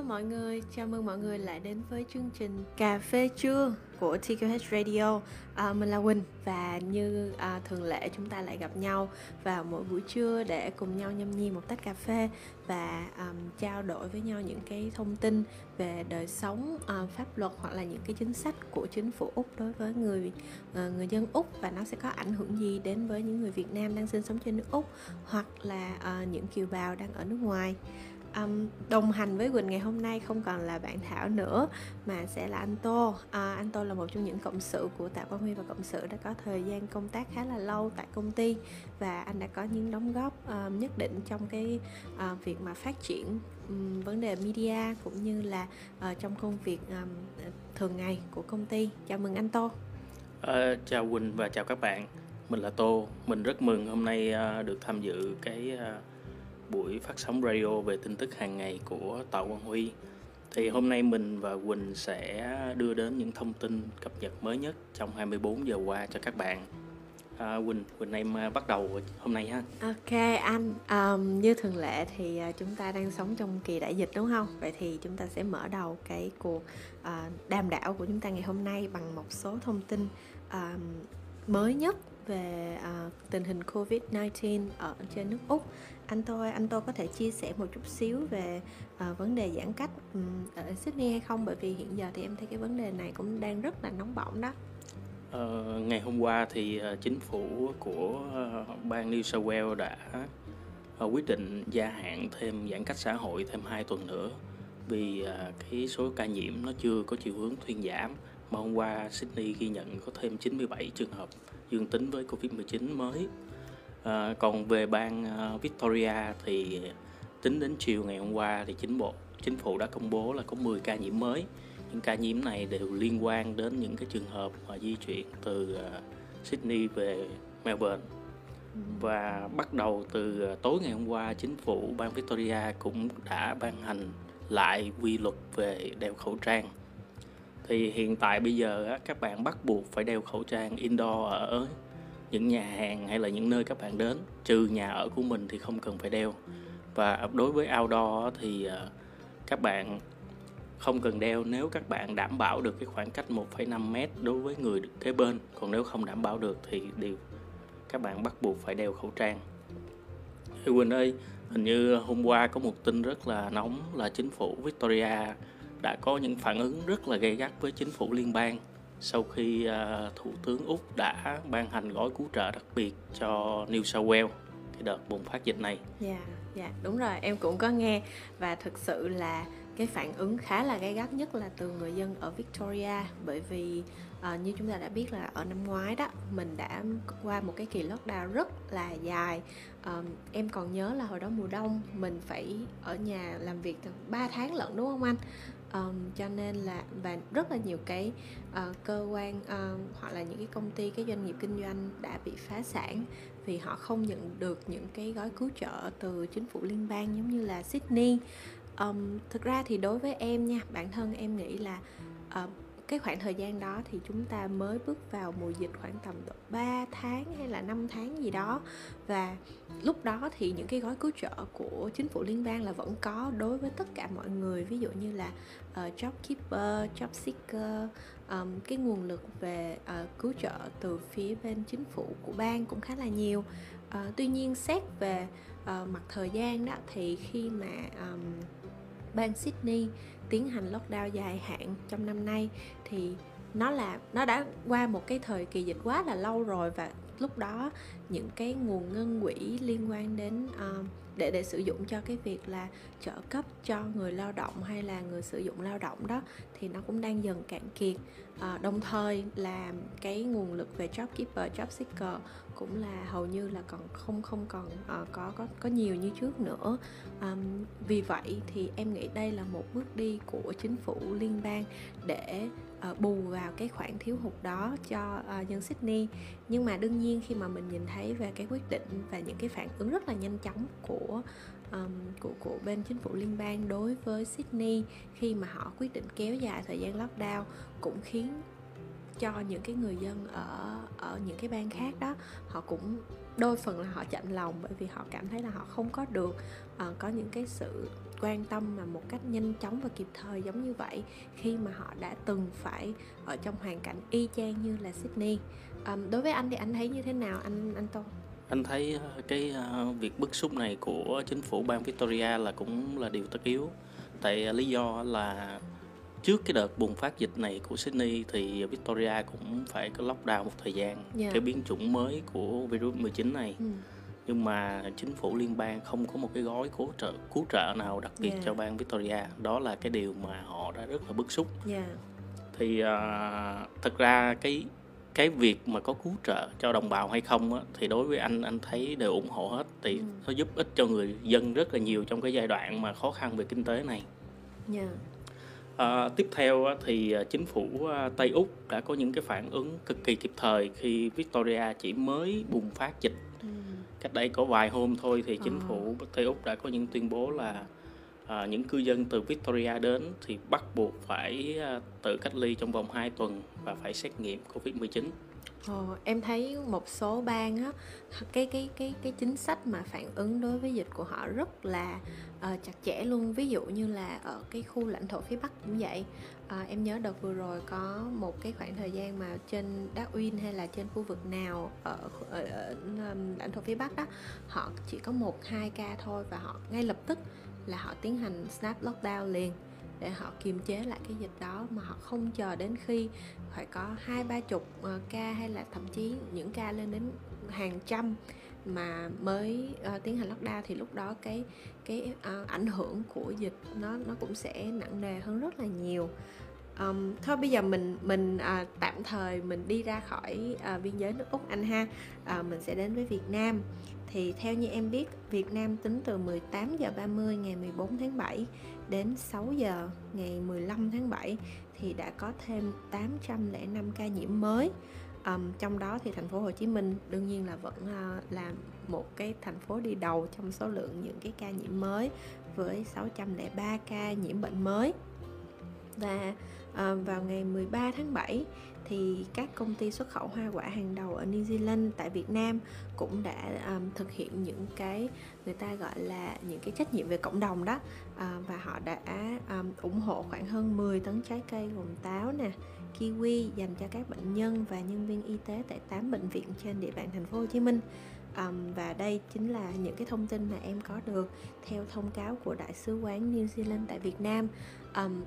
Hello mọi người, chào mừng mọi người lại đến với chương trình Cà phê trưa của TQH Radio. À, Mình là Quỳnh và như à, thường lệ chúng ta lại gặp nhau vào mỗi buổi trưa để cùng nhau nhâm nhi một tách cà phê Và um, trao đổi với nhau những cái thông tin về đời sống, uh, pháp luật hoặc là những cái chính sách của chính phủ Úc đối với người uh, người dân Úc Và nó sẽ có ảnh hưởng gì đến với những người Việt Nam đang sinh sống trên nước Úc hoặc là uh, những kiều bào đang ở nước ngoài um, đồng hành với Quỳnh ngày hôm nay không còn là bạn Thảo nữa mà sẽ là anh Tô. À, anh Tô là một trong những cộng sự của Tạ Quang Huy và cộng sự đã có thời gian công tác khá là lâu tại công ty và anh đã có những đóng góp um, nhất định trong cái uh, việc mà phát triển um, vấn đề media cũng như là uh, trong công việc um, thường ngày của công ty. Chào mừng anh Tô. À, chào Quỳnh và chào các bạn. Mình là Tô. Mình rất mừng hôm nay uh, được tham dự cái uh, buổi phát sóng radio về tin tức hàng ngày của Tạ Quang Huy. Thì hôm nay mình và Quỳnh sẽ đưa đến những thông tin cập nhật mới nhất trong 24 giờ qua cho các bạn. À, Quỳnh, Quỳnh em à, bắt đầu hôm nay ha. Ok anh, um, như thường lệ thì à, chúng ta đang sống trong kỳ đại dịch đúng không? Vậy thì chúng ta sẽ mở đầu cái cuộc uh, đàm đảo của chúng ta ngày hôm nay bằng một số thông tin um, mới nhất về uh, tình hình Covid-19 ở trên nước Úc. Anh tôi anh tôi có thể chia sẻ một chút xíu về uh, vấn đề giãn cách um, ở Sydney hay không? Bởi vì hiện giờ thì em thấy cái vấn đề này cũng đang rất là nóng bỏng đó. Uh, ngày hôm qua thì uh, chính phủ của uh, bang New South Wales đã uh, quyết định gia hạn thêm giãn cách xã hội thêm 2 tuần nữa vì uh, cái số ca nhiễm nó chưa có chiều hướng thuyên giảm mà hôm qua Sydney ghi nhận có thêm 97 trường hợp dương tính với Covid-19 mới. À, còn về bang uh, Victoria thì tính đến chiều ngày hôm qua thì chính bộ chính phủ đã công bố là có 10 ca nhiễm mới. Những ca nhiễm này đều liên quan đến những cái trường hợp mà di chuyển từ uh, Sydney về Melbourne. Và bắt đầu từ tối ngày hôm qua, chính phủ bang Victoria cũng đã ban hành lại quy luật về đeo khẩu trang thì hiện tại bây giờ á, các bạn bắt buộc phải đeo khẩu trang indoor ở những nhà hàng hay là những nơi các bạn đến. Trừ nhà ở của mình thì không cần phải đeo. Và đối với outdoor thì ờ, các bạn không cần đeo nếu các bạn đảm bảo được cái khoảng cách 1,5 mét đối với người kế bên. Còn nếu không đảm bảo được thì đều các bạn bắt buộc phải đeo khẩu trang. Thì Quỳnh ơi hình như hôm qua có một tin rất là nóng là chính phủ Victoria đã có những phản ứng rất là gay gắt với chính phủ liên bang sau khi à, thủ tướng úc đã ban hành gói cứu trợ đặc biệt cho new south wales cái đợt bùng phát dịch này. Dạ yeah, dạ yeah, đúng rồi em cũng có nghe và thực sự là cái phản ứng khá là gay gắt nhất là từ người dân ở Victoria bởi vì uh, như chúng ta đã biết là ở năm ngoái đó mình đã qua một cái kỳ lockdown rất là dài. Um, em còn nhớ là hồi đó mùa đông mình phải ở nhà làm việc 3 tháng lận đúng không anh? Um, cho nên là và rất là nhiều cái uh, cơ quan uh, hoặc là những cái công ty cái doanh nghiệp kinh doanh đã bị phá sản vì họ không nhận được những cái gói cứu trợ từ chính phủ liên bang giống như là Sydney. Um, thực ra thì đối với em nha bản thân em nghĩ là uh, cái khoảng thời gian đó thì chúng ta mới bước vào mùa dịch khoảng tầm độ 3 tháng hay là 5 tháng gì đó. Và lúc đó thì những cái gói cứu trợ của chính phủ liên bang là vẫn có đối với tất cả mọi người. Ví dụ như là ờ, uh, job keeper, job seeker um, cái nguồn lực về uh, cứu trợ từ phía bên chính phủ của bang cũng khá là nhiều. Uh, tuy nhiên xét về uh, mặt thời gian đó thì khi mà um, bang Sydney tiến hành lockdown dài hạn trong năm nay thì nó là, nó đã qua một cái thời kỳ dịch quá là lâu rồi và lúc đó những cái nguồn ngân quỹ liên quan đến uh, để để sử dụng cho cái việc là trợ cấp cho người lao động hay là người sử dụng lao động đó thì nó cũng đang dần cạn kiệt. À, đồng thời là cái nguồn lực về job keeper job seeker cũng là hầu như là còn không không còn uh, có có có nhiều như trước nữa. Um, vì vậy thì em nghĩ đây là một bước đi của chính phủ liên bang để uh, bù vào cái khoản thiếu hụt đó cho ờ, uh, dân Sydney. Nhưng mà đương nhiên khi mà mình nhìn thấy về cái quyết định và những cái phản ứng rất là nhanh chóng của um, của của bên chính phủ liên bang đối với Sydney khi mà họ quyết định kéo dài thời gian lockdown cũng khiến cho những cái người dân ở ở những cái bang khác đó họ cũng đôi phần là họ chạnh lòng bởi vì họ cảm thấy là họ không có được uh, có những cái sự quan tâm mà một cách nhanh chóng và kịp thời giống như vậy khi mà họ đã từng phải ở trong hoàn cảnh y chang như là Sydney. Um, đối với anh thì anh thấy như thế nào anh anh Tô? Anh thấy ờ, cái uh, việc bức xúc này của chính phủ bang Victoria là cũng là điều tất yếu. Tại lý do là trước cái đợt bùng phát dịch này của Sydney thì Victoria cũng phải có lockdown một thời gian yeah. cái biến chủng mới của virus 19 này ừ. nhưng mà chính phủ liên bang không có một cái gói cứu trợ cứu trợ nào đặc biệt yeah. cho bang Victoria đó là cái điều mà họ đã rất là bức xúc yeah. thì uh, thật ra cái cái việc mà có cứu trợ cho đồng bào hay không á, thì đối với anh anh thấy đều ủng hộ hết thì ừ. nó giúp ích cho người dân rất là nhiều trong cái giai đoạn mà khó khăn về kinh tế này. Yeah. À, tiếp theo thì à, chính phủ à, Tây Úc đã có những cái phản ứng cực kỳ kịp thời khi Victoria chỉ mới bùng phát dịch. Ừ. Cách đây có vài hôm thôi thì chính à. phủ Tây Úc đã có những tuyên bố là à, những cư dân từ Victoria đến thì bắt buộc phải à, tự cách ly trong vòng 2 tuần và phải xét nghiệm Covid-19. Ờ, em thấy một số bang á cái cái cái cái chính sách mà phản ứng đối với dịch của họ rất là uh, chặt chẽ luôn. Ví dụ như là ở cái khu lãnh thổ phía bắc cũng vậy. Uh, em nhớ đợt vừa rồi có một cái khoảng thời gian mà trên Darwin hay là trên khu vực nào ở, ở, ở lãnh thổ phía bắc đó họ chỉ có một hai ca thôi và họ ngay lập tức là họ tiến hành snap lockdown liền để họ kiềm chế lại cái dịch đó mà họ không chờ đến khi phải có hai ba chục ờ, ca hay là thậm chí những ca lên đến hàng trăm mà mới uh, tiến hành lockdown thì lúc đó cái cái uh, ảnh hưởng của dịch nó nó cũng sẽ nặng nề hơn rất là nhiều. Um, thôi bây giờ mình mình uh, tạm thời mình đi ra khỏi uh, biên giới nước úc anh ha. Uh, mình sẽ đến với việt nam thì theo như em biết Việt Nam tính từ 18 giờ 30 ngày 14 tháng 7 đến 6 giờ ngày 15 tháng 7 thì đã có thêm 805 ca nhiễm mới. Um, trong đó thì thành phố Hồ Chí Minh đương nhiên là vẫn uh, là một cái thành phố đi đầu trong số lượng những cái ca nhiễm mới với 603 ca nhiễm bệnh mới. Và à, vào ngày 13 tháng 7 thì các công ty xuất khẩu hoa quả hàng đầu ở New Zealand tại Việt Nam cũng đã um, thực hiện những cái người ta gọi là những cái trách nhiệm về cộng đồng đó uh, và họ đã um, ủng hộ khoảng hơn 10 tấn trái cây gồm táo nè kiwi dành cho các bệnh nhân và nhân viên y tế tại 8 bệnh viện trên địa bàn thành phố Hồ Chí Minh. Um, và đây chính là những cái thông tin mà em có được theo thông cáo của đại sứ quán New Zealand tại Việt Nam. Um,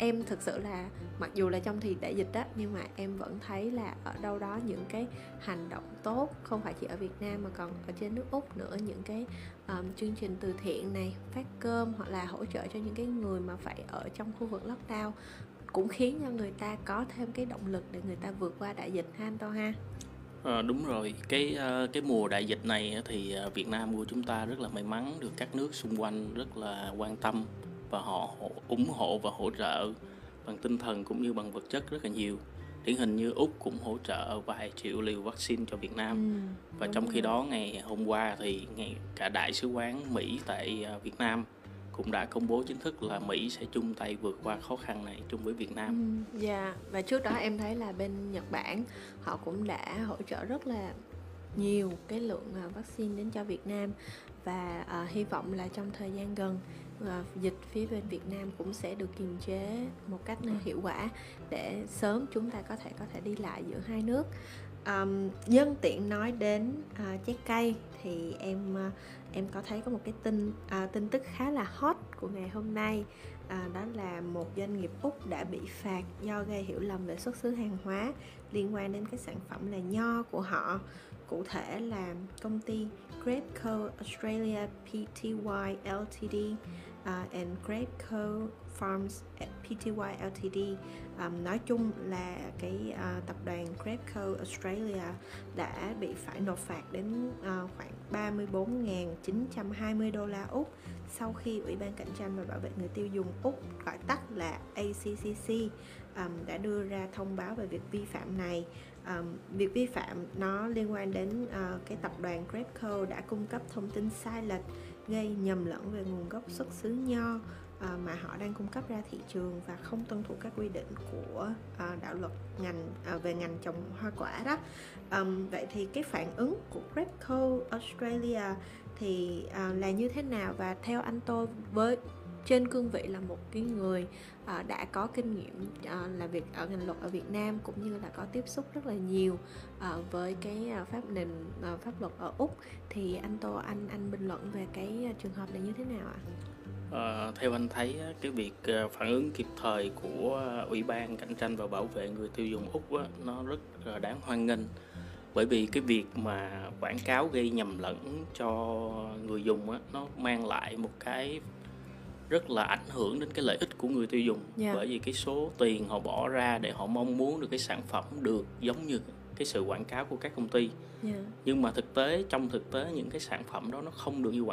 em thực sự là mặc dù là trong thì đại dịch đó nhưng mà em vẫn thấy là ở đâu đó những cái hành động tốt không phải chỉ ở Việt Nam mà còn ở trên nước Úc nữa những cái um, chương trình từ thiện này phát cơm hoặc là hỗ trợ cho những cái người mà phải ở trong khu vực lockdown cũng khiến cho người ta có thêm cái động lực để người ta vượt qua đại dịch ha anh to ha? À, đúng rồi. Cái ờ, cái mùa đại dịch này thì ờ, Việt Nam của chúng ta rất là may mắn được các nước xung quanh rất là quan tâm và họ ủng hộ và hỗ trợ bằng tinh thần cũng như bằng vật chất rất là nhiều điển hình như úc cũng hỗ trợ vài triệu liều vaccine cho việt nam ừ, và trong khi rồi. đó ngày hôm qua thì ngày cả đại sứ quán mỹ tại à, việt nam cũng đã công bố chính thức là Mỹ sẽ chung tay vượt qua khó khăn này chung với Việt Nam. Ừ, dạ, yeah. và trước đó em thấy là bên Nhật Bản họ cũng đã hỗ trợ rất là nhiều cái lượng à, vaccine đến cho Việt Nam và uh, hy vọng là trong thời gian gần dịch phía bên Việt Nam cũng sẽ được kiềm chế một cách hiệu quả để sớm chúng ta có thể có thể đi lại giữa hai nước. Um, nhân tiện nói đến uh, trái cây thì em uh, em có thấy có một cái tin uh, tin tức khá là hot của ngày hôm nay uh, đó là một doanh nghiệp úc đã bị phạt do gây hiểu lầm về xuất xứ hàng hóa liên quan đến cái sản phẩm là nho của họ. Cụ thể là công ty Great Co Australia Pty Ltd uh, and Great Co Farms Pty Ltd um, nói chung là cái uh, tập đoàn Grabco Australia đã bị phải nộp phạt đến uh, khoảng 34.920 đô la Úc sau khi Ủy ban Cạnh tranh và Bảo vệ người tiêu dùng Úc gọi tắt là ACCC um, đã đưa ra thông báo về việc vi phạm này. Um, việc vi phạm nó liên quan đến uh, cái tập đoàn Grabco đã cung cấp thông tin sai lệch gây nhầm lẫn về nguồn gốc xuất xứ nho à, mà họ đang cung cấp ra thị trường và không tuân thủ các quy định của à, đạo luật ngành à, về ngành trồng hoa quả đó. Vậy thì cái phản ứng của Grabco Australia thì à, là như thế nào? Và theo anh tôi với trên cương vị là một cái người uh, đã có kinh nghiệm uh, là việc ở ngành luật ở Việt Nam cũng như là có tiếp xúc rất là nhiều uh, với cái uh, pháp nền uh, pháp luật ở úc thì anh tô anh anh bình luận về cái uh, trường hợp này như thế nào ạ? À, theo anh thấy cái việc phản ứng kịp thời của ủy ban cạnh tranh và bảo vệ người tiêu dùng úc á, nó rất là đáng hoan nghênh bởi vì cái việc mà quảng cáo gây nhầm lẫn cho người dùng á nó mang lại một cái rất là ảnh hưởng đến cái lợi ích của người tiêu dùng yeah. Dạ. bởi vì cái số tiền họ bỏ ra để họ mong muốn được cái sản phẩm được giống như cái sự quảng cáo của các công ty yeah. Dạ. nhưng mà thực tế trong thực tế những cái sản phẩm đó nó không được như quảng